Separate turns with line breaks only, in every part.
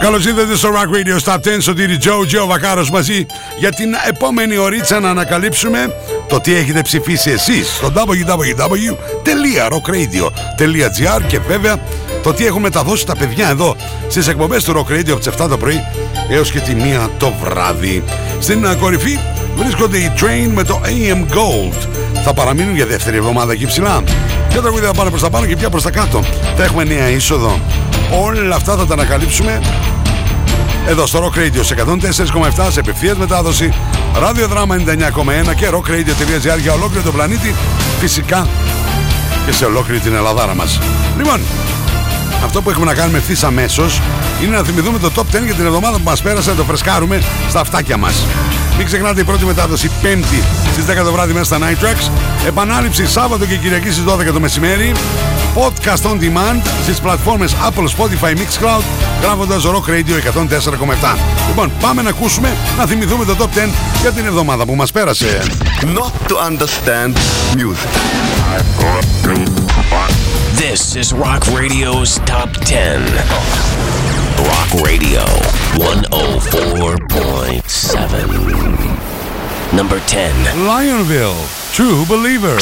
Καλώς ήρθατε στο Rock Radio Stop 10 Σωτήρι Τζο, Τζο Βακάρος μαζί για την επόμενη ωρίτσα να ανακαλύψουμε το τι έχετε ψηφίσει εσείς στο www.rockradio.gr και βέβαια το τι έχουν μεταδώσει τα παιδιά εδώ στις εκπομπές του Rock Radio από τις 7 το πρωί έως και τη 1 το βράδυ. Στην κορυφή βρίσκονται οι Train με το AM Gold. Θα παραμείνουν για δεύτερη εβδομάδα εκεί ψηλά. Και τα θα πάνε προς τα πάνω και πια προς τα κάτω. Θα έχουμε νέα είσοδο. Όλα αυτά θα τα ανακαλύψουμε εδώ στο Rock Radio σε 104,7 σε απευθείας μετάδοση ραδιοδράμα 99,1 και rockradio.gr για ολόκληρο τον πλανήτη φυσικά και σε ολόκληρη την Ελλαδάρα μας. Λοιπόν, αυτό που έχουμε να κάνουμε ευθύς αμέσως είναι να θυμηθούμε το top 10 για την εβδομάδα που μας πέρασε, να το φρεσκάρουμε στα αυτάκια μας. Μην ξεχνάτε η πρώτη μετάδοση Πέμπτη στις 10 το βράδυ μέσα στα Night Tracks. Επανάληψη Σάββατο και Κυριακή στις 12 το μεσημέρι. Podcast on demand στις πλατφόρμες Apple, Spotify, Mixcloud γράφοντας Rock Radio 104,7. Λοιπόν, πάμε να ακούσουμε, να θυμηθούμε το top 10 για την εβδομάδα που μας πέρασε.
Not to understand music.
This is Rock Radio's Top 10. Rock Radio 104.7. Number 10.
Lionville, True Believer.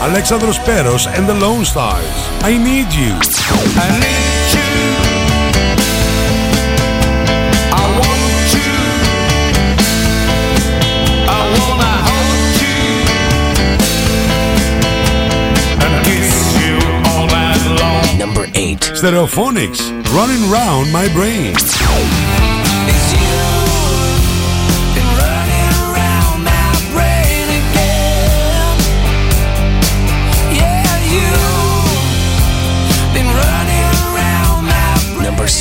Alexandros Peros and the Lone Stars. I need you.
I need you. I want you. I wanna hold you and kiss you all night long.
Number 8.
Stereophonics, running round my brain.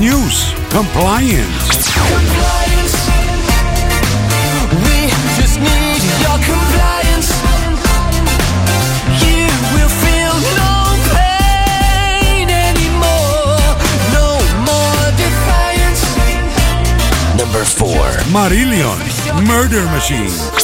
News, compliance.
Compliance. We just need your compliance. You will feel no pain anymore. No more defiance.
Number 4.
Marillion, Murder Machine.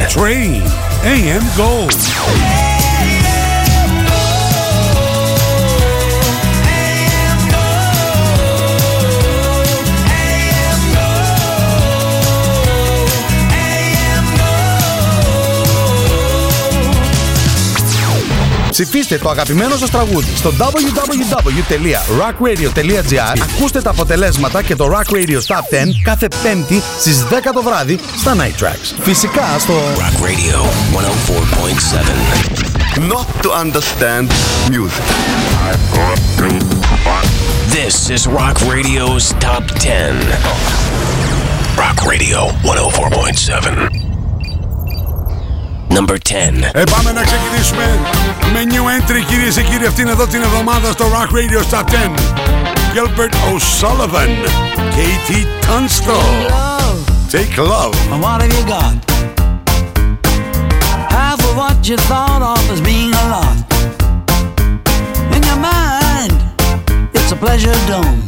Train, AM Gold.
Ψηφίστε το αγαπημένο σας τραγούδι στο www.rockradio.gr Ακούστε τα αποτελέσματα και το Rock Radio Top 10 κάθε πέμπτη στις 10 το βράδυ στα Night Tracks. Φυσικά στο
Rock Radio 104.7.
Not to understand music.
This is Rock Radio's Top 10. Rock Radio 104.7. number 10.
Ε, πάμε να ξεκινήσουμε με new entry κυρίε και κύριοι αυτήν εδώ την εβδομάδα στο Rock Radio στα 10. Gilbert O'Sullivan, Katie Tunstall. Love. Take love.
And what have you got? Half of what you thought of as being a lot. In your mind, it's a pleasure dome.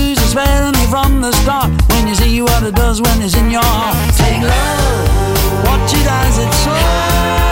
Use it sparingly from the start when you see what it does when it's in your heart. Take love. Watch it as it's on.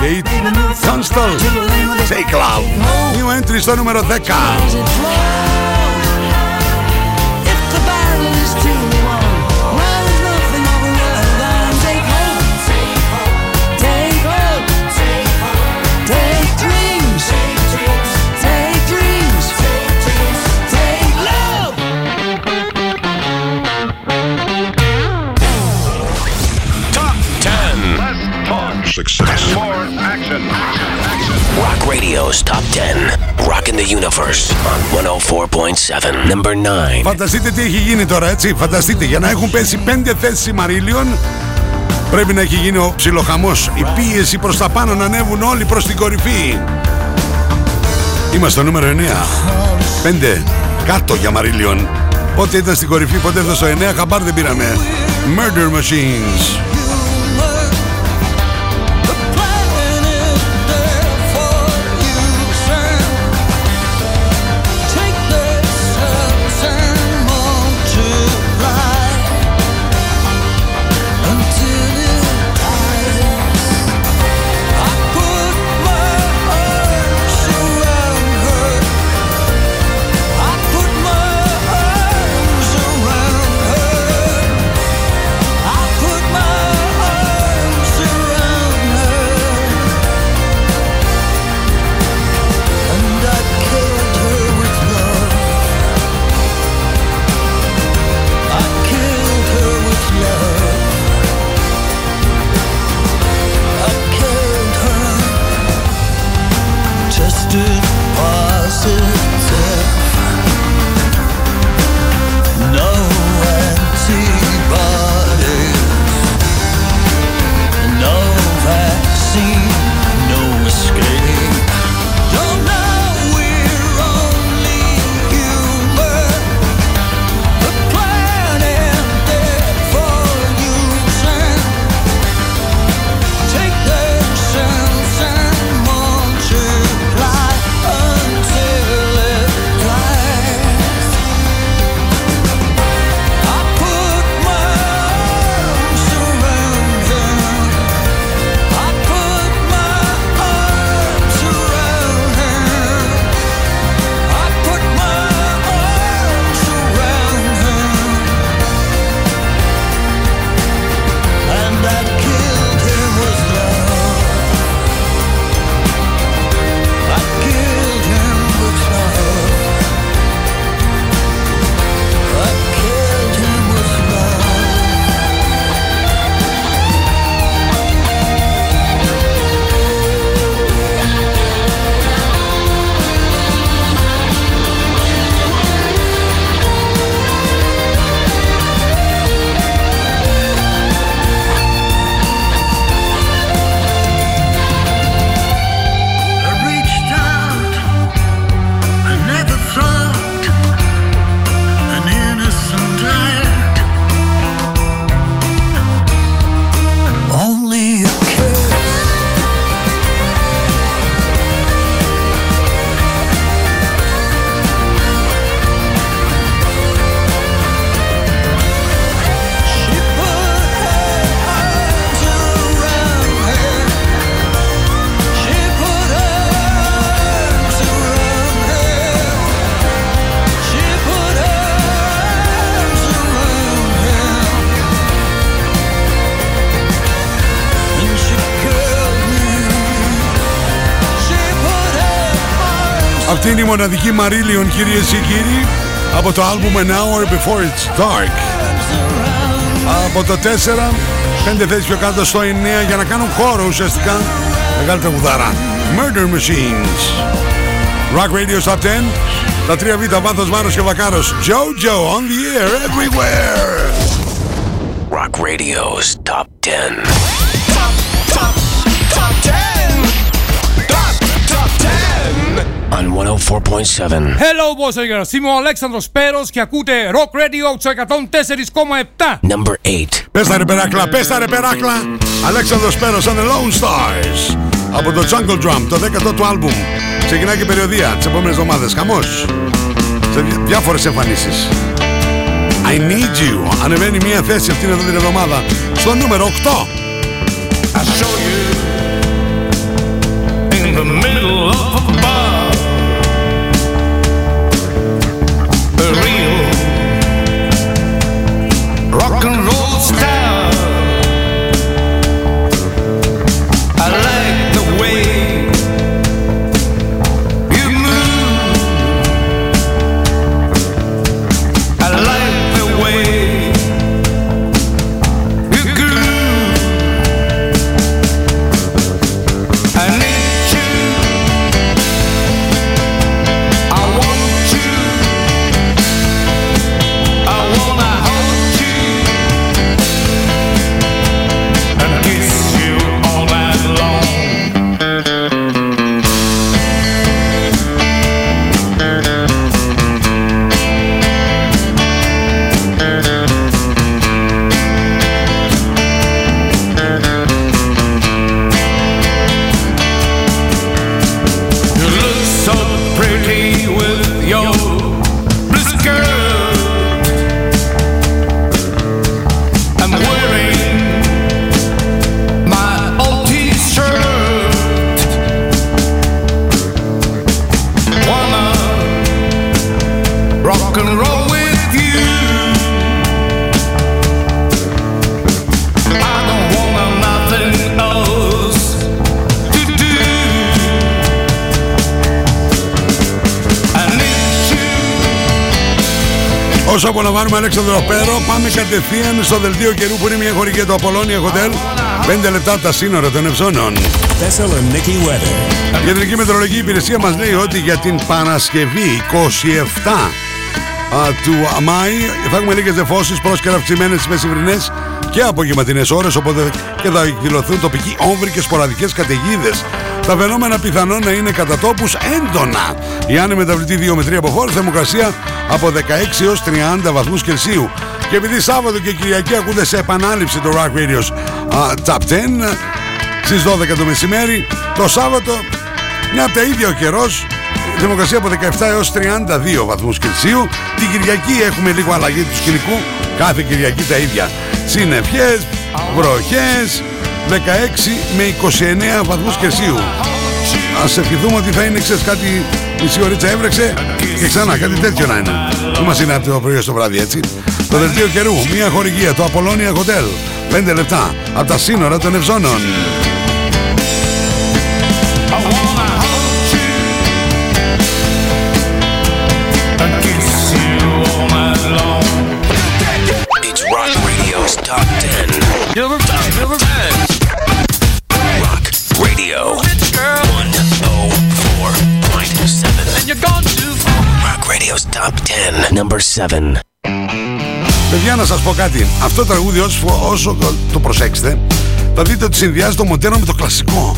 dei Tunstall Take Loud New Entry sta numero 10
Action.
Rock Radio's Top 10. Rock in the Universe on 104.7. Number 9.
Φανταστείτε τι έχει γίνει τώρα, έτσι; Φανταστείτε, για να έχουν πέσει 5 θέσεις Μαρίλιον, πρέπει να έχει γίνει ο ψιλοχαμός. Η πίεση προς τα πάνω να ανέβουν όλοι προς την κορυφή. Είμαστε νούμερο 9. 5 κάτω για Μαρίλιον. Πότε ήταν στην κορυφή, πότε ήταν στο 9, χαμπάρ δεν πήραμε. Murder Machines. Αυτή είναι η μοναδική Marillion κυρίες και κύριοι από το άλμπουμ An Hour Before It's Dark. Από το 4, πέντε θέσεις πιο κάτω στο 9 για να κάνουν χώρο ουσιαστικά. Μεγάλη τραγουδάρα. Murder Machines. Rock Radio Top 10. Τα τρία β' βάθος Μάρος και Βακάρος. Jojo on the air everywhere.
Rock Radio's Top 10. On 104.7.
Hello, boys and girls. Είμαι ο Αλέξανδρος Πέρος και ακούτε Rock Radio στο 104,7.
Number 8.
Πες τα ρε περάκλα, πες τα ρε περάκλα. Αλέξανδρος Πέρος and the Lone Stars. Από το Jungle Drum, το 10ο του άλμπουμ. Ξεκινάει και περιοδία τις επόμενες εβδομάδες. Χαμός. Σε δι- διάφορες εμφανίσεις. I need you. Ανεβαίνει μία θέση αυτήν εδώ την εβδομάδα. Στο νούμερο 8.
I saw you in the middle of a bar. Rock and roll star.
Κατευθείαν στο δελτίο καιρού που είναι μια χορηγία του Απολώνια Hotel. 5 λεπτά από τα σύνορα των Ευζώνων.
Thessaloniki weather.
Η Κεντρική Μετρολογική Υπηρεσία μας λέει ότι για την Παρασκευή 27 α, του Μάη θα έχουμε λίγες δεφώσεις πρόσκαιρα αυξημένες στις μεσημβρινές και απογευματινές ώρες οπότε και θα εκδηλωθούν τοπικοί όμβροι και σποραδικές καταιγίδες. Τα φαινόμενα πιθανόν να είναι κατά τόπους έντονα. Η άνεμη μεταβλητή 2 με 3 από χώρες, θερμοκρασία από 16 έως 30 βαθμούς Κελσίου. Και επειδή Σάββατο και Κυριακή ακούτε σε επανάληψη το Rock Radio's α, Top 10 στις 12 το μεσημέρι, το Σάββατο μια από τα ίδια ο καιρός Δημοκρασία από 17 έως 32 βαθμούς Κελσίου. Την Κυριακή έχουμε λίγο αλλαγή του σκηνικού Κάθε Κυριακή τα ίδια. Συννεφιές, βροχές 16 με 29 βαθμούς Κελσίου. Ας ευχηθούμε ότι θα είναι ξέρεις κάτι μισή ωρίτσα έβρεξε Και ξανά κάτι τέτοιο να είναι. Δεν μας είναι από το πρωί στο βράδυ έτσι το ερθίο καιρού, μια χορηγία το Απολόνια Χοτέλ. 5 λεπτά από τα σύνορα των ευζώνων.
Top 10. Ροκ 7.
Παιδιά να σας πω κάτι. Αυτό το τραγούδι όσο, όσο το, το προσέξετε Θα δείτε ότι συνδυάζει το μοντέρνο με το κλασικό.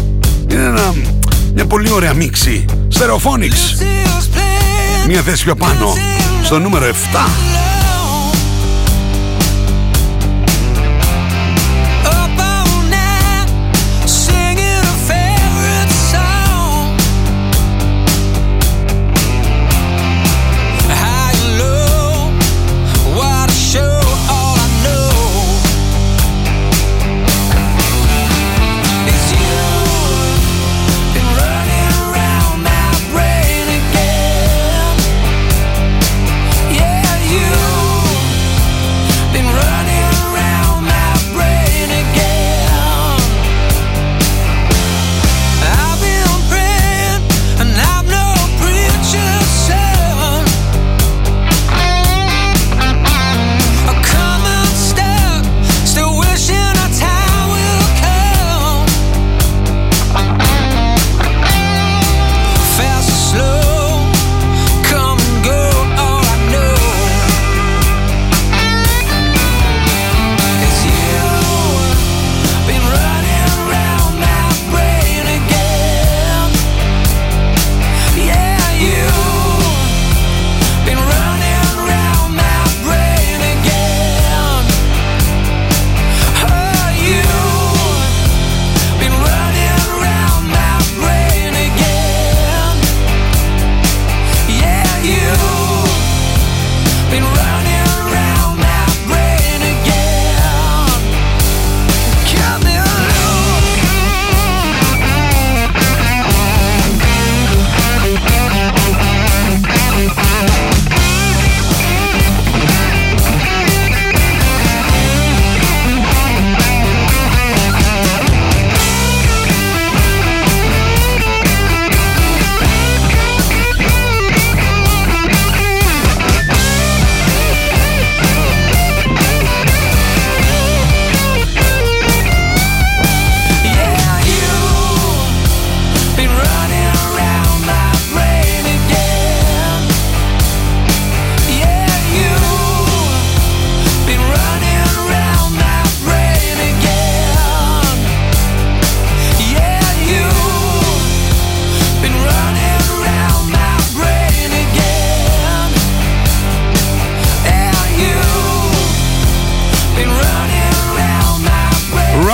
Είναι ένα, μια πολύ ωραία μίξη. Stereophonics Μια θέση πιο πάνω Στο νούμερο 7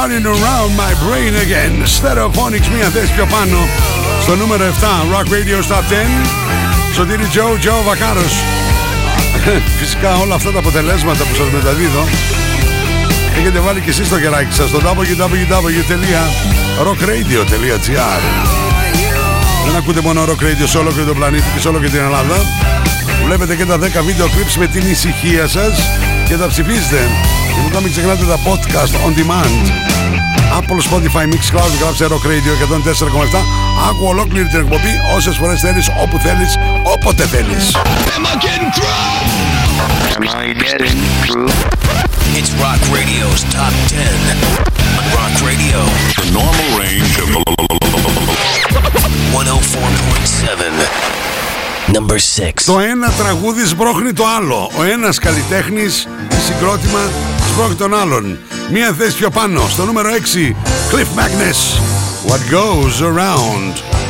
Turn around my brain again. Stereophonics μία θέση πιο πάνω. Στο νούμερο 7, Rock Radio Stop 10. Σωτήρι Τζο, Τζο Βακάρος. Φυσικά όλα αυτά τα αποτελέσματα που σας μεταδίδω έχετε βάλει και εσείς το κεράκι σας στο www.rockradio.gr Δεν ακούτε μόνο Rock Radio σε όλο και τον πλανήτη και σε όλο και την Ελλάδα. Βλέπετε και τα 10 βίντεο clips με την ησυχία σας και τα ψηφίζετε. Και μετά μην ξεχνάτε τα podcast on demand. Apple, Spotify, Mixcloud, γράψε Rock Radio 104,7. Άκου ολόκληρη την εκπομπή όσες φορές θέλεις, όπου θέλεις, όποτε θέλεις.
It's Rock Radio's Top 10. On Rock Radio,
The normal range of
104.7. Number 6.
Το ένα τραγούδι σμπρώχνει το άλλο. Ο ένας καλλιτέχνης ή συγκρότημα σμπρώχνει τον άλλον. Μία θέση πιο πάνω, στο νούμερο 6, Cliff Magnus. What goes around.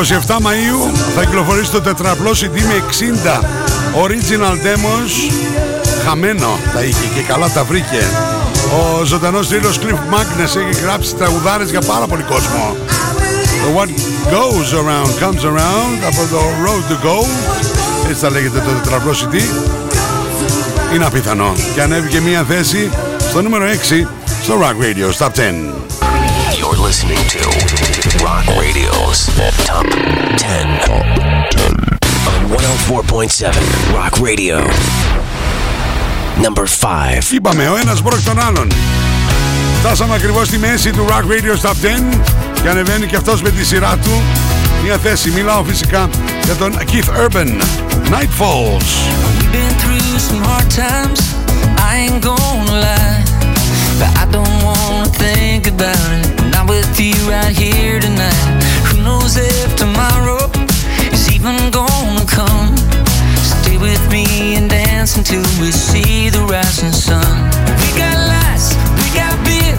27 Μαΐου θα κυκλοφορήσει το τετραπλό CD με 60 original demos. Χαμένο τα είχε και καλά τα βρήκε. Ο ζωντανός θρύλος Cliff Magnus έχει γράψει τραγουδάρες για πάρα πολύ κόσμο. Το What Goes Around Comes Around από το Road to Go. Έτσι θα λέγεται το τετραπλό CD είναι απίθανο. Και ανέβηκε μία θέση στο νούμερο 6 στο Rock Radio Stop 10
You're listening to Rock Radio's Top 10. On 104.7 Rock Radio. Number 5.
Είπαμε, ο ένας μπρόκει τον άλλον. Φτάσαμε ακριβώς στη μέση του Rock Radio Stop 10 και ανεβαίνει και αυτός με τη σειρά του. Μια θέση, μιλάω φυσικά για τον Keith Urban. Night Falls.
We've been through some hard times, I ain't gonna lie. But I don't wanna think about it. Not with you right here tonight. Knows if tomorrow is even gonna come? Stay with me and dance until we see the rising sun. We got lights, we got beer,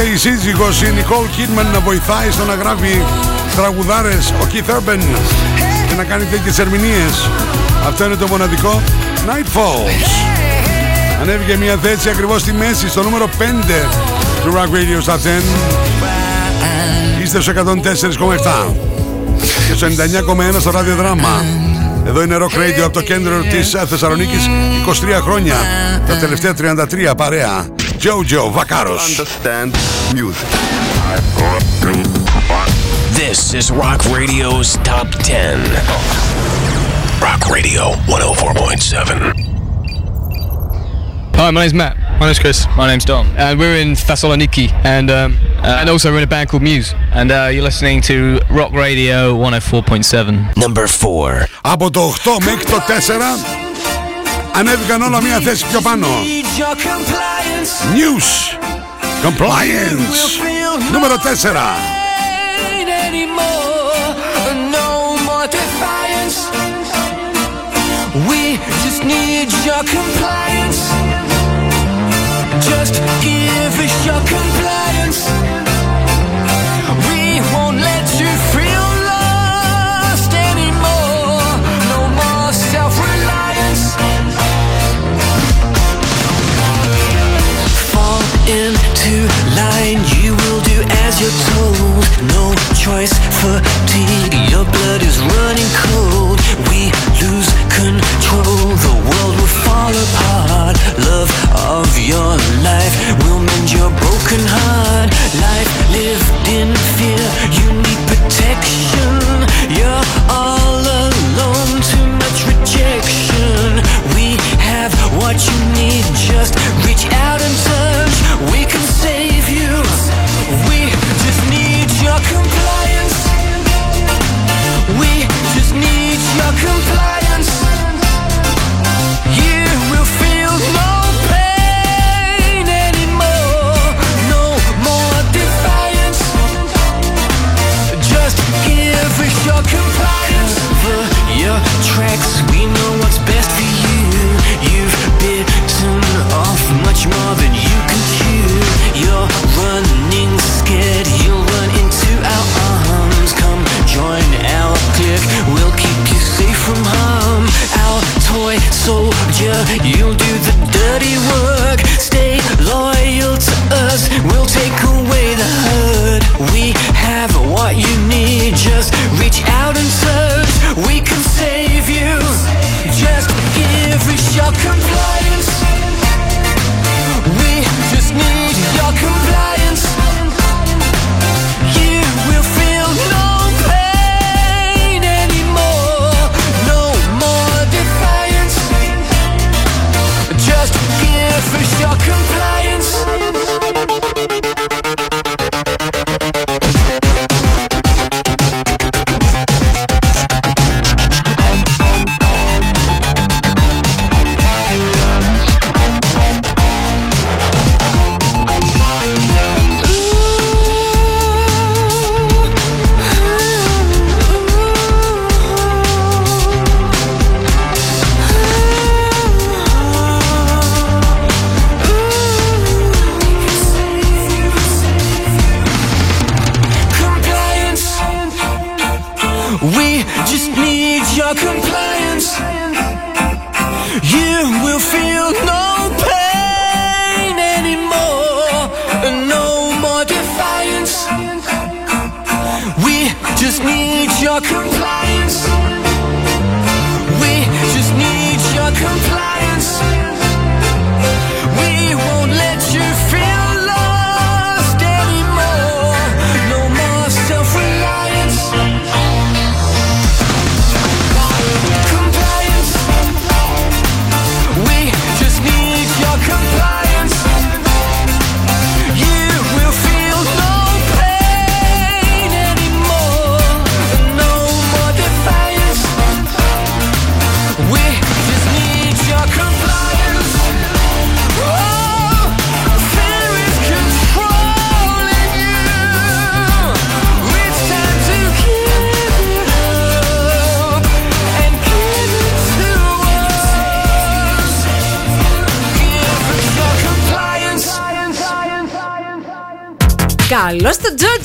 Έρχεται η σύζυγος η Νικόλ Κιτμέν να βοηθάει στο να γράφει τραγουδάρες ο Keith Urban και να κάνει τέτοιες ερμηνείες. Αυτό είναι το μοναδικό Night Falls. Ανέβηκε μια θέση ακριβώς στη μέση, στο νούμερο 5 του Rock Radio Stop 10. Είστε στο 104,7 και στο 99,1 στο ραδιοδράμα. Εδώ είναι Rock Radio από το κέντρο της Θεσσαλονίκης 23 χρόνια, τα τελευταία 33 παρέα. Jojo Vacaros.
Understand music.
This is Rock Radio's Top 10. Rock Radio 104.7.
Hi, my name's Matt. My name's Chris. My name's Dom. And we're in Thessaloniki, and um, uh, and also we're in a band called Muse. And uh, you're listening to Rock Radio 104.7.
Number 4.
Από το 8 μέχρι το 4 ανέβηκαν όλα μία θέση πιο πάνω. News Compliance Νούμερο 4
We just need your compliance. Just give us your compliance. as you're told, no choice, fatigue.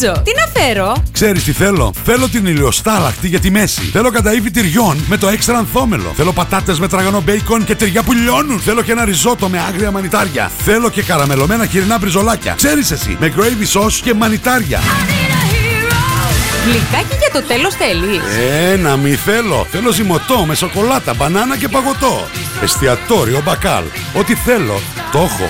Το Τζότζο. Τι να φέρω;
Ξέρεις τι θέλω; Θέλω την ηλιοστάλακτη για τη μέση. Θέλω καταήφι τυριών με το έξτρα ανθόμελο. Θέλω πατάτες με τραγανό μπέικον και τυριά που λιώνουν. Θέλω και ένα ριζότο με άγρια μανιτάρια. Θέλω και καραμελωμένα χοιρινά μπριζολάκια. Ξέρεις εσύ, με gravy sauce και μανιτάρια.
Γλυκάκι για το τέλος θέλεις.
Ε, να μη θέλω. Θέλω ζυμωτό με σοκολάτα, μπανάνα και παγωτό. Εστιατόριο μπακάλ. Ό,τι θέλω, το έχω.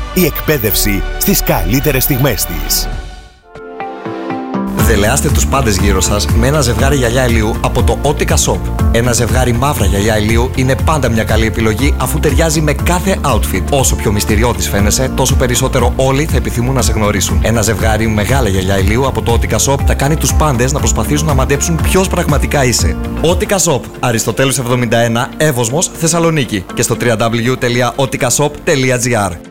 Η εκπαίδευση στις καλύτερες στιγμές της.
Δελεάστε τους πάντες γύρω σας με ένα ζευγάρι γυαλιά ηλίου από το Otica Shop. Ένα ζευγάρι μαύρα γυαλιά ηλίου είναι πάντα μια καλή επιλογή αφού ταιριάζει με κάθε outfit. Όσο πιο μυστηριώδης φαίνεσαι, τόσο περισσότερο όλοι θα επιθυμούν να σε γνωρίσουν. Ένα ζευγάρι μεγάλα γυαλιά ηλίου από το Otica Shop θα κάνει τους πάντες να προσπαθήσουν να μαντέψουν ποιος πραγματικά είσαι. Otica Shop, Αριστοτέλους 71, Εύωσμος, Θεσσαλονίκη και στο www.oticashop.gr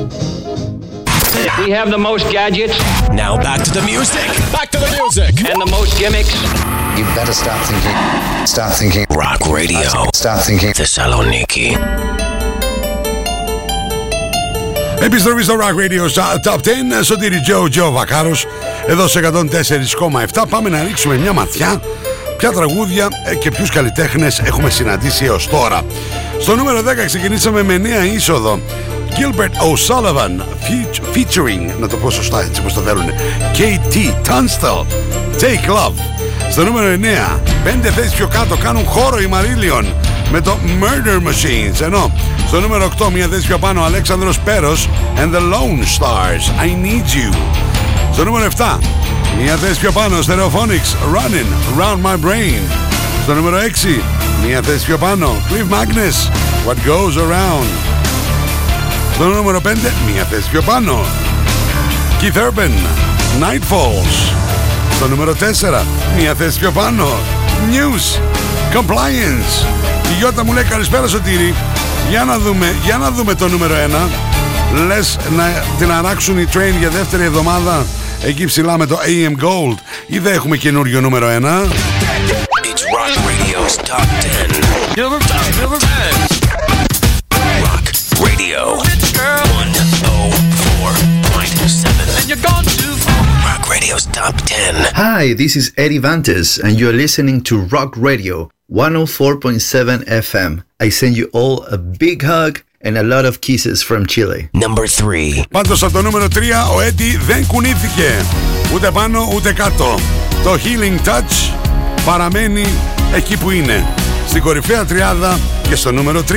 We have the most gadgets.
Now back to the music.
Back to the music. And the most gimmicks.
You better start thinking. Start thinking.
Rock Radio.
Start thinking.
Thessaloniki.
Επιστροφή στο Rock Radio Top 10 Σωτήρι Τζο Τζο Βακάρος Εδώ σε 104,7 Πάμε να ρίξουμε μια ματιά Ποια τραγούδια ε, και ποιους καλλιτέχνες έχουμε συναντήσει έως τώρα Στο νούμερο 10 ξεκινήσαμε με νέα είσοδο Gilbert O'Sullivan feat- Featuring Να το πω σωστά έτσι πως το θέλουν KT Tunstall Take Love. Στο νούμερο 9 Πέντε θέσεις πιο κάτω κάνουν χώρο οι Marillion με το Murder Machines. Ενώ στο νούμερο 8 μια θέση πιο πάνω Αλέξανδρος Πέρος and the Lone Stars. I Need You. Στο νούμερο 7 μια θέση πιο πάνω Stereophonics Running Round My Brain. Στο νούμερο 6 μια θέση πιο πάνω Cliff Magnus What Goes Around στο νούμερο 5, μία θέση πιο πάνω. Keith Urban, Nightfalls. Στο νούμερο 4, μία θέση πιο πάνω. News, Compliance. Η Γιώτα μου λέει καλησπέρα Σωτήρη. Για να δούμε, για να δούμε το νούμερο 1. Λες να την αράξουν οι train για δεύτερη εβδομάδα εκεί ψηλά με το AM Gold ή δεν έχουμε καινούριο νούμερο 1.
It's Rock Radio's Top 10. Number 10. Radio's Top 10.
Hi, this is Eddie Vantes, and you're listening to Rock Radio 104.7 FM. I send you all a big hug and a lot of kisses from Chile.
Number 3.
Πάντως από το νούμερο 3 ο Έντι δεν κουνήθηκε ούτε πάνω ούτε κάτω. Το Healing Touch παραμένει εκεί που είναι. Στην κορυφαία τριάδα και στο νούμερο 3.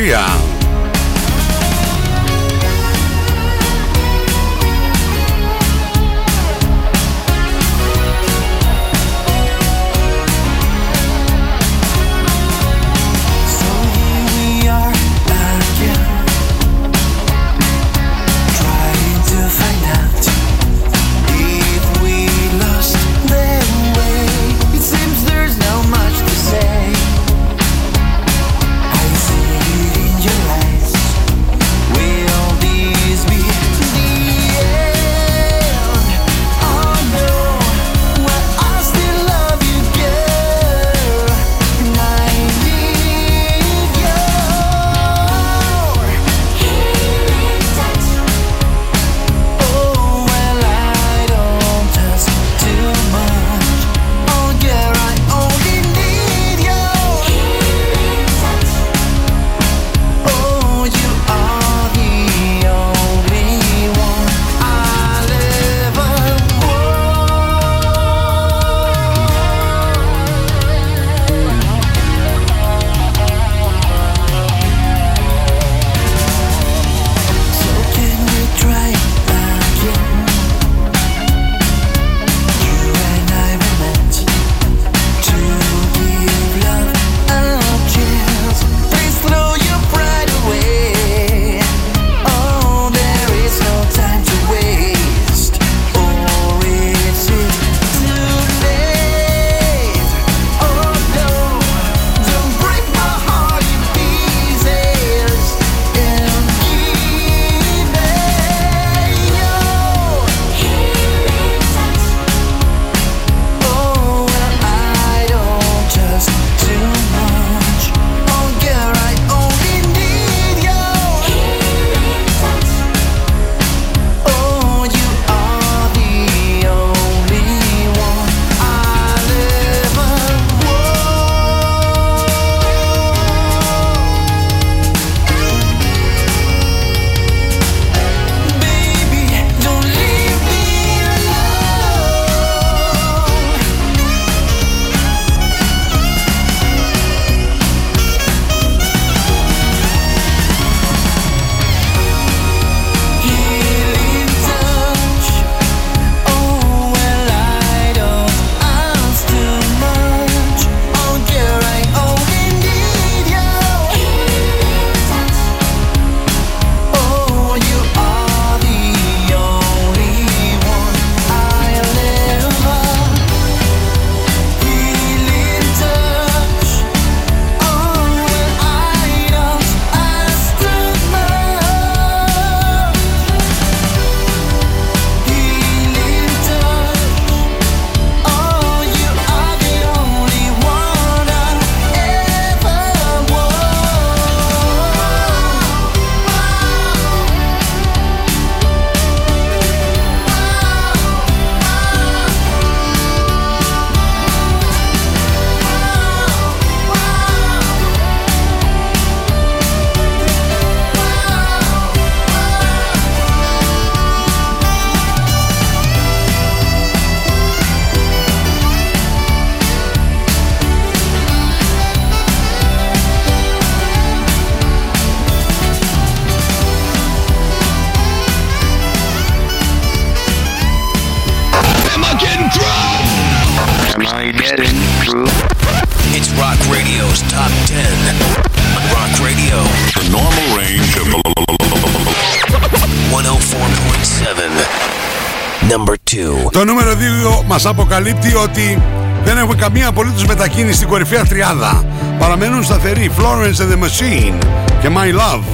Το νούμερο 2 μας αποκαλύπτει ότι δεν έχουμε καμία απολύτως μετακίνηση στην κορυφαία τριάδα. Παραμένουν σταθεροί Florence and the Machine και My Love.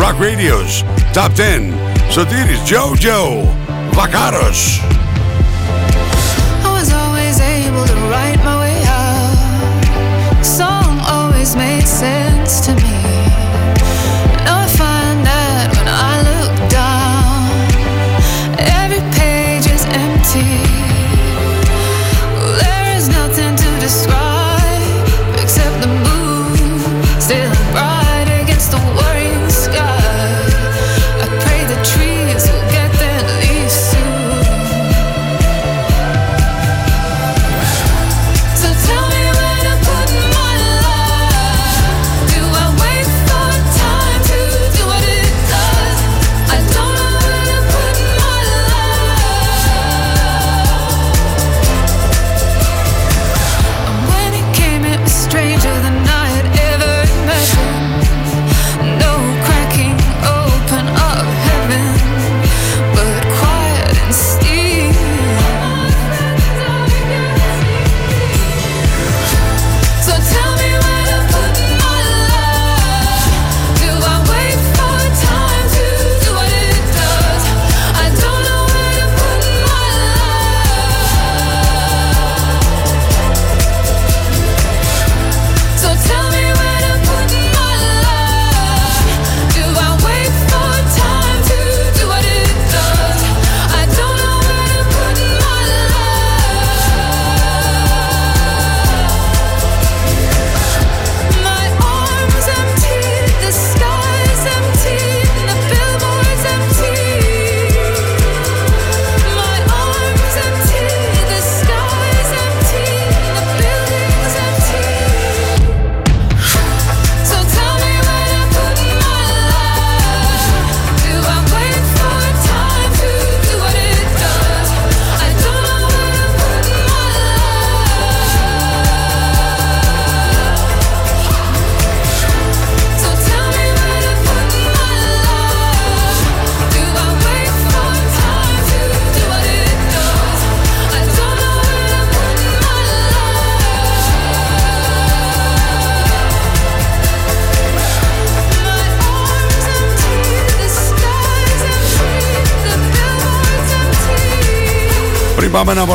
Rock Radios Top 10 Σωτήρης Joe Joe Βακάρος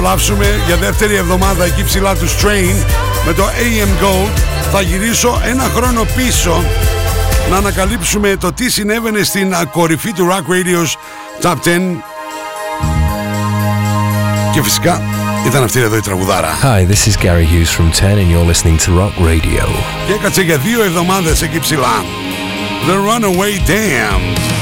απολαύσουμε για δεύτερη εβδομάδα εκεί ψηλά του Strain με το AM Gold. Θα γυρίσω ένα χρόνο πίσω να ανακαλύψουμε το τι συνέβαινε στην κορυφή του Rock Radio's Top 10. Και φυσικά ήταν αυτή εδώ η τραγουδάρα.
Hi, this is Gary Hughes from 10 and you're listening to Rock Radio.
Και έκατσε για δύο εβδομάδες εκεί ψηλά. The Runaway
Dam.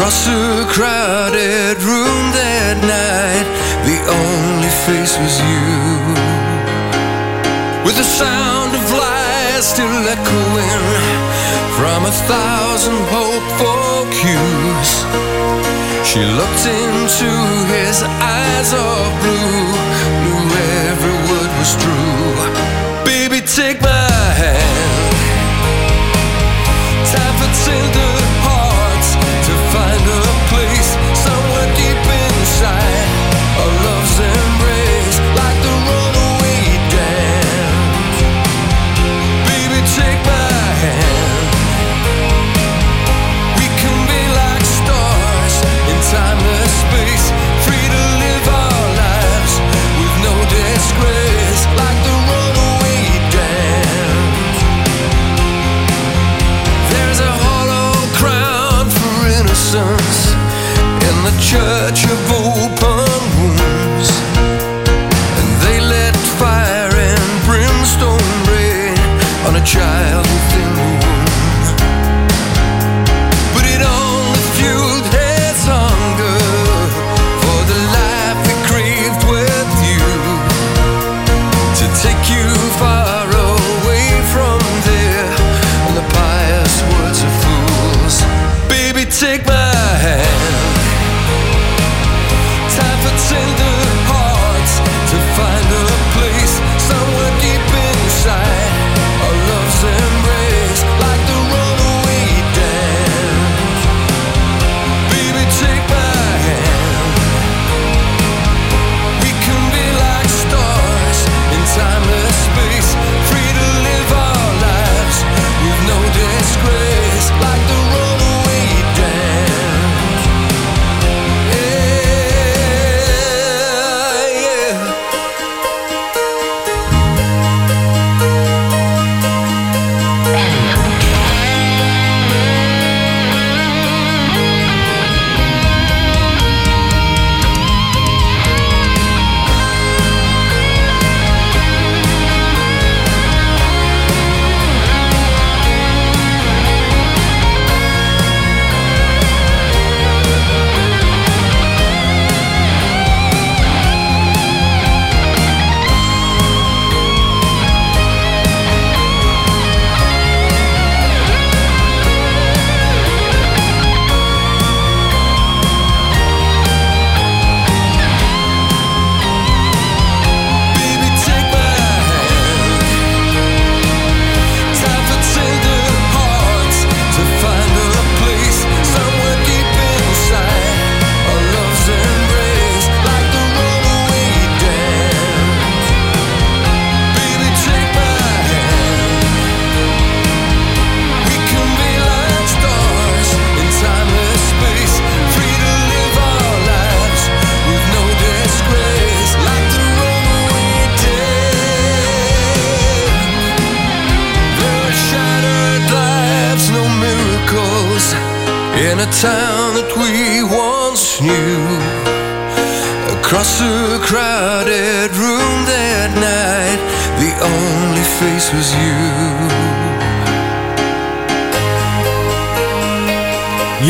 Across a crowded room that night, the only face was you. With the sound of lies still echoing from a thousand hopeful cues, she looked into his eyes of blue, knew every word was true. Baby, take my church of all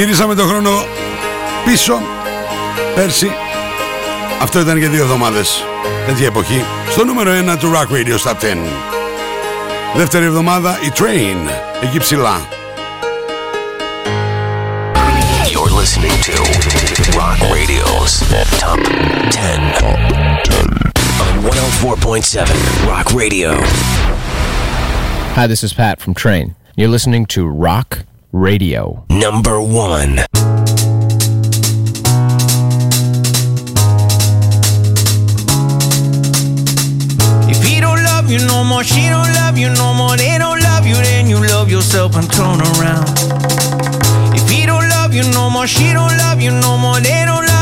Γυρίσαμε τον χρόνο πίσω Πέρσι. Αυτό ήταν για δύο εβδομάδες. Τέτοια εποχή. Στο νούμερο 1 του Rock Radio στα 10 Δεύτερη εβδομάδα η Train. Εκεί ψηλά.
You're listening to Rock Radio's Top 10 on 104.7 Rock Radio.
Hi, this is Pat from Train. You're listening to Rock Radio.
Number one.
If he don't love you no more, she don't love you no more, they don't love you, then you love yourself and turn around. If he don't love you no more, she don't love you no more, they don't love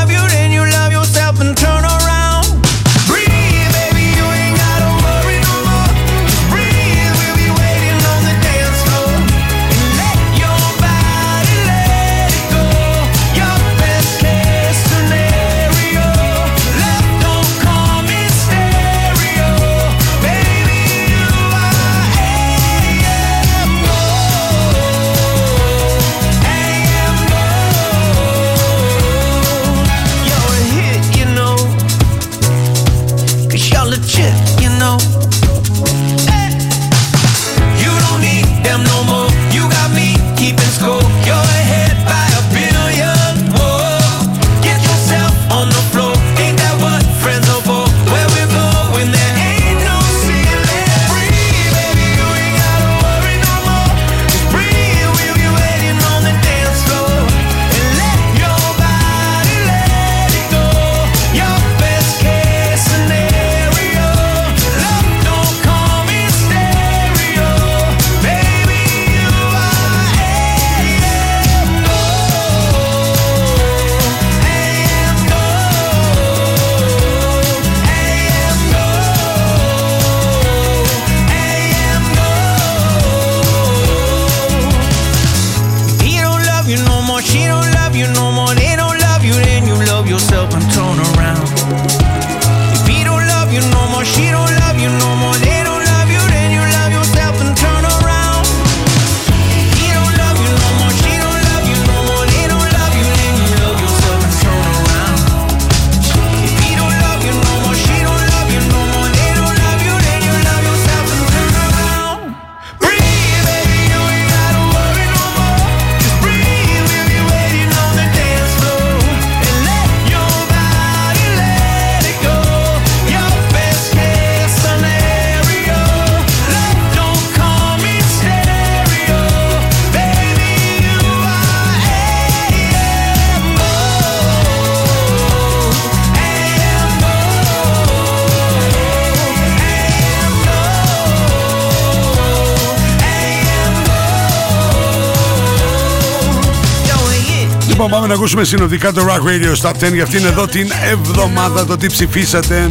Λοιπόν, πάμε να ακούσουμε συνοδικά το Rock Radio Stop 10 για αυτήν εδώ την εβδομάδα το τι ψηφίσατε.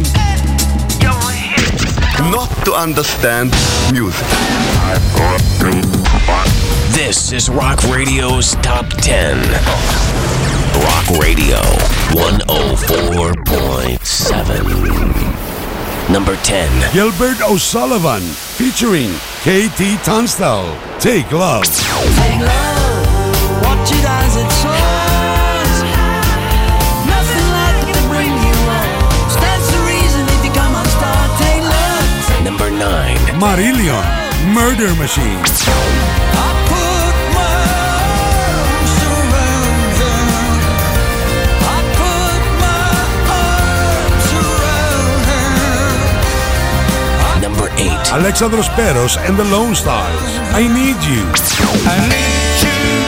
Not to understand music.
This is Rock Radio's Top 10. Rock Radio 104.7. Number 10.
Gilbert O'Sullivan featuring KT Tunstall. Take love.
Take love, what you does it shows.
Marillion, Murder Machine.
Number 8.
Alexandros Peros and the Lone Stars. I need you.
I need you.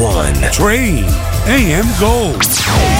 one.
Trade AM Gold.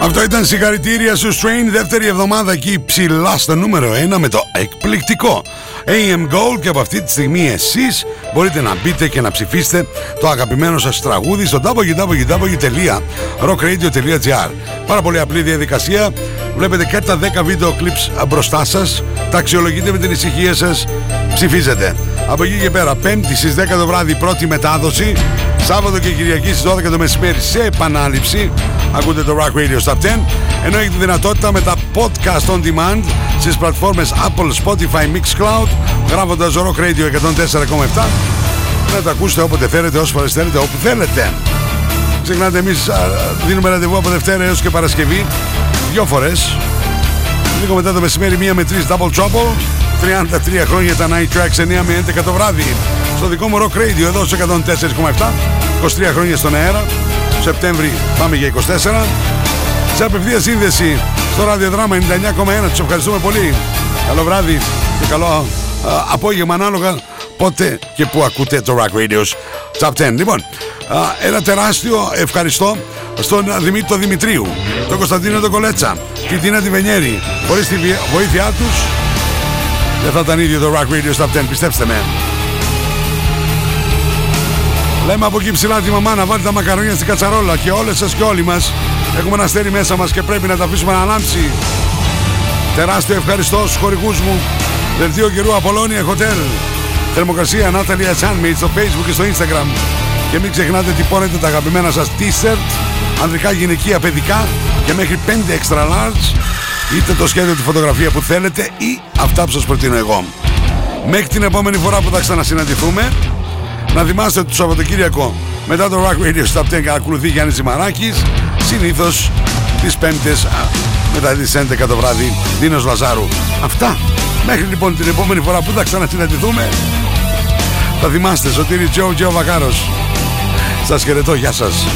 Αυτό ήταν συγχαρητήρια σου Strain, δεύτερη εβδομάδα εκεί ψηλά στο νούμερο 1 με το εκπληκτικό AM Gold και από αυτή τη στιγμή εσείς μπορείτε να μπείτε και να ψηφίσετε το αγαπημένο σας τραγούδι στο www.rockradio.gr Πάρα πολύ απλή διαδικασία, βλέπετε και τα 10 βίντεο clips μπροστά σας, τα αξιολογείτε με την ησυχία σας, ψηφίζετε. Από εκεί και πέρα, Πέμπτη στις 10 το βράδυ πρώτη μετάδοση, Σάββατο και Κυριακή στις 12 το μεσημέρι σε επανάληψη, ακούτε το Rock Radio Stop 10, ενώ έχετε δυνατότητα με τα podcast on demand στις πλατφόρμες Apple, Spotify, Mixcloud, γράφοντας Rock Radio 104,7, να τα ακούσετε όποτε θέλετε, όσο φορές θέλετε, όπου θέλετε. Ξεχνάτε, εμείς α, δίνουμε ραντεβού από Δευτέρα έως και Παρασκευή, δύο φορές. Λίγο μετά το μεσημέρι, μία με τρεις Double Trouble. 33 χρόνια τα Night Tracks 9 με 11 το βράδυ. Στο δικό μου Rock Radio εδώ στο 104,7. 23 χρόνια στον αέρα. Σεπτέμβρη πάμε για 24. Σε απευθεία σύνδεση στο ραδιοδράμα 99,1. Τους ευχαριστούμε πολύ. Καλό βράδυ και καλό α, απόγευμα ανάλογα πότε και που ακούτε το Rock Radio's Top 10. Λοιπόν, α, ένα τεράστιο ευχαριστώ στον Δημήτρη Δημητρίου, τον Κωνσταντίνο τον Κολέτσα, την Τίνα τη Βενιέρη. Χωρίς τη βι- βοήθειά τους δεν θα ήταν ίδιο το Rock Radio Top 10, πιστέψτε με. Λέμε από εκεί ψηλά τη μαμά να βάλει τα μακαρόνια στην κατσαρόλα και όλες σας και όλοι μας έχουμε ένα αστέρι μέσα μας και πρέπει να τα αφήσουμε να ανάψει. Τεράστιο ευχαριστώ στους χορηγούς μου. Δελτίο καιρού Απολώνια Hotel. Θερμοκρασία Natalia Chanmate στο facebook και στο instagram. Και μην ξεχνάτε τυπώνετε τα αγαπημένα σας t-shirt, ανδρικά, γυναικεία, παιδικά και μέχρι 5 extra large είτε το σχέδιο τη φωτογραφία που θέλετε ή αυτά που σας προτείνω εγώ. Μέχρι την επόμενη φορά που θα ξανασυναντηθούμε να θυμάστε ότι το Σαββατοκύριακο μετά το Rock Radio Stop 10 ακολουθεί Γιάννης Ζημαράκης συνήθως τις πέμπτες α, μετά τις 11 το βράδυ Δίνος Λαζάρου. Αυτά. Μέχρι λοιπόν την επόμενη φορά που θα ξανασυναντηθούμε θα θυμάστε Σωτήρη Τζο Τζο Βακάρος. Σας χαιρετώ. Γεια σας.